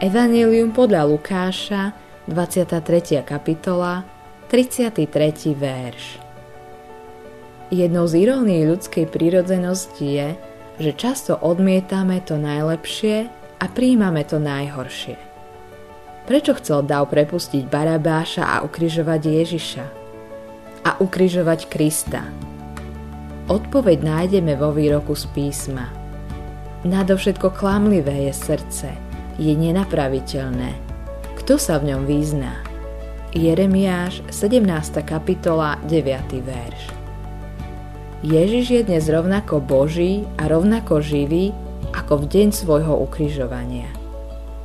Evangelium podľa Lukáša, 23. kapitola, 33. verš. Jednou z irónií ľudskej prírodzenosti je, že často odmietame to najlepšie a príjmame to najhoršie. Prečo chcel Dav prepustiť Barabáša a ukrižovať Ježiša? A ukrižovať Krista? Odpoveď nájdeme vo výroku z písma. Nadovšetko klamlivé je srdce, je nenapraviteľné. Kto sa v ňom význá? Jeremiáš 17. kapitola 9. verš Ježiš je dnes rovnako Boží a rovnako živý ako v deň svojho ukrižovania.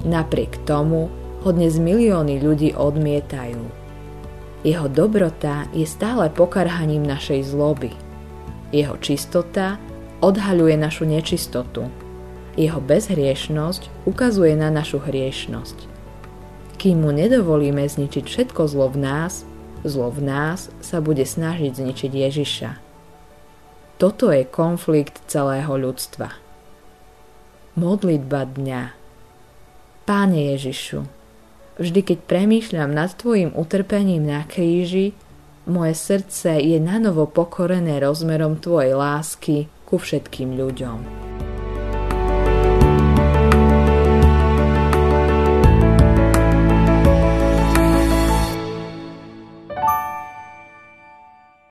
Napriek tomu ho dnes milióny ľudí odmietajú. Jeho dobrota je stále pokarhaním našej zloby. Jeho čistota odhaľuje našu nečistotu. Jeho bezhriešnosť ukazuje na našu hriešnosť. Kým mu nedovolíme zničiť všetko zlo v nás, zlo v nás sa bude snažiť zničiť Ježiša. Toto je konflikt celého ľudstva. Modlitba dňa Páne Ježišu, Vždy, keď premýšľam nad Tvojim utrpením na kríži, moje srdce je nanovo pokorené rozmerom Tvojej lásky ku všetkým ľuďom.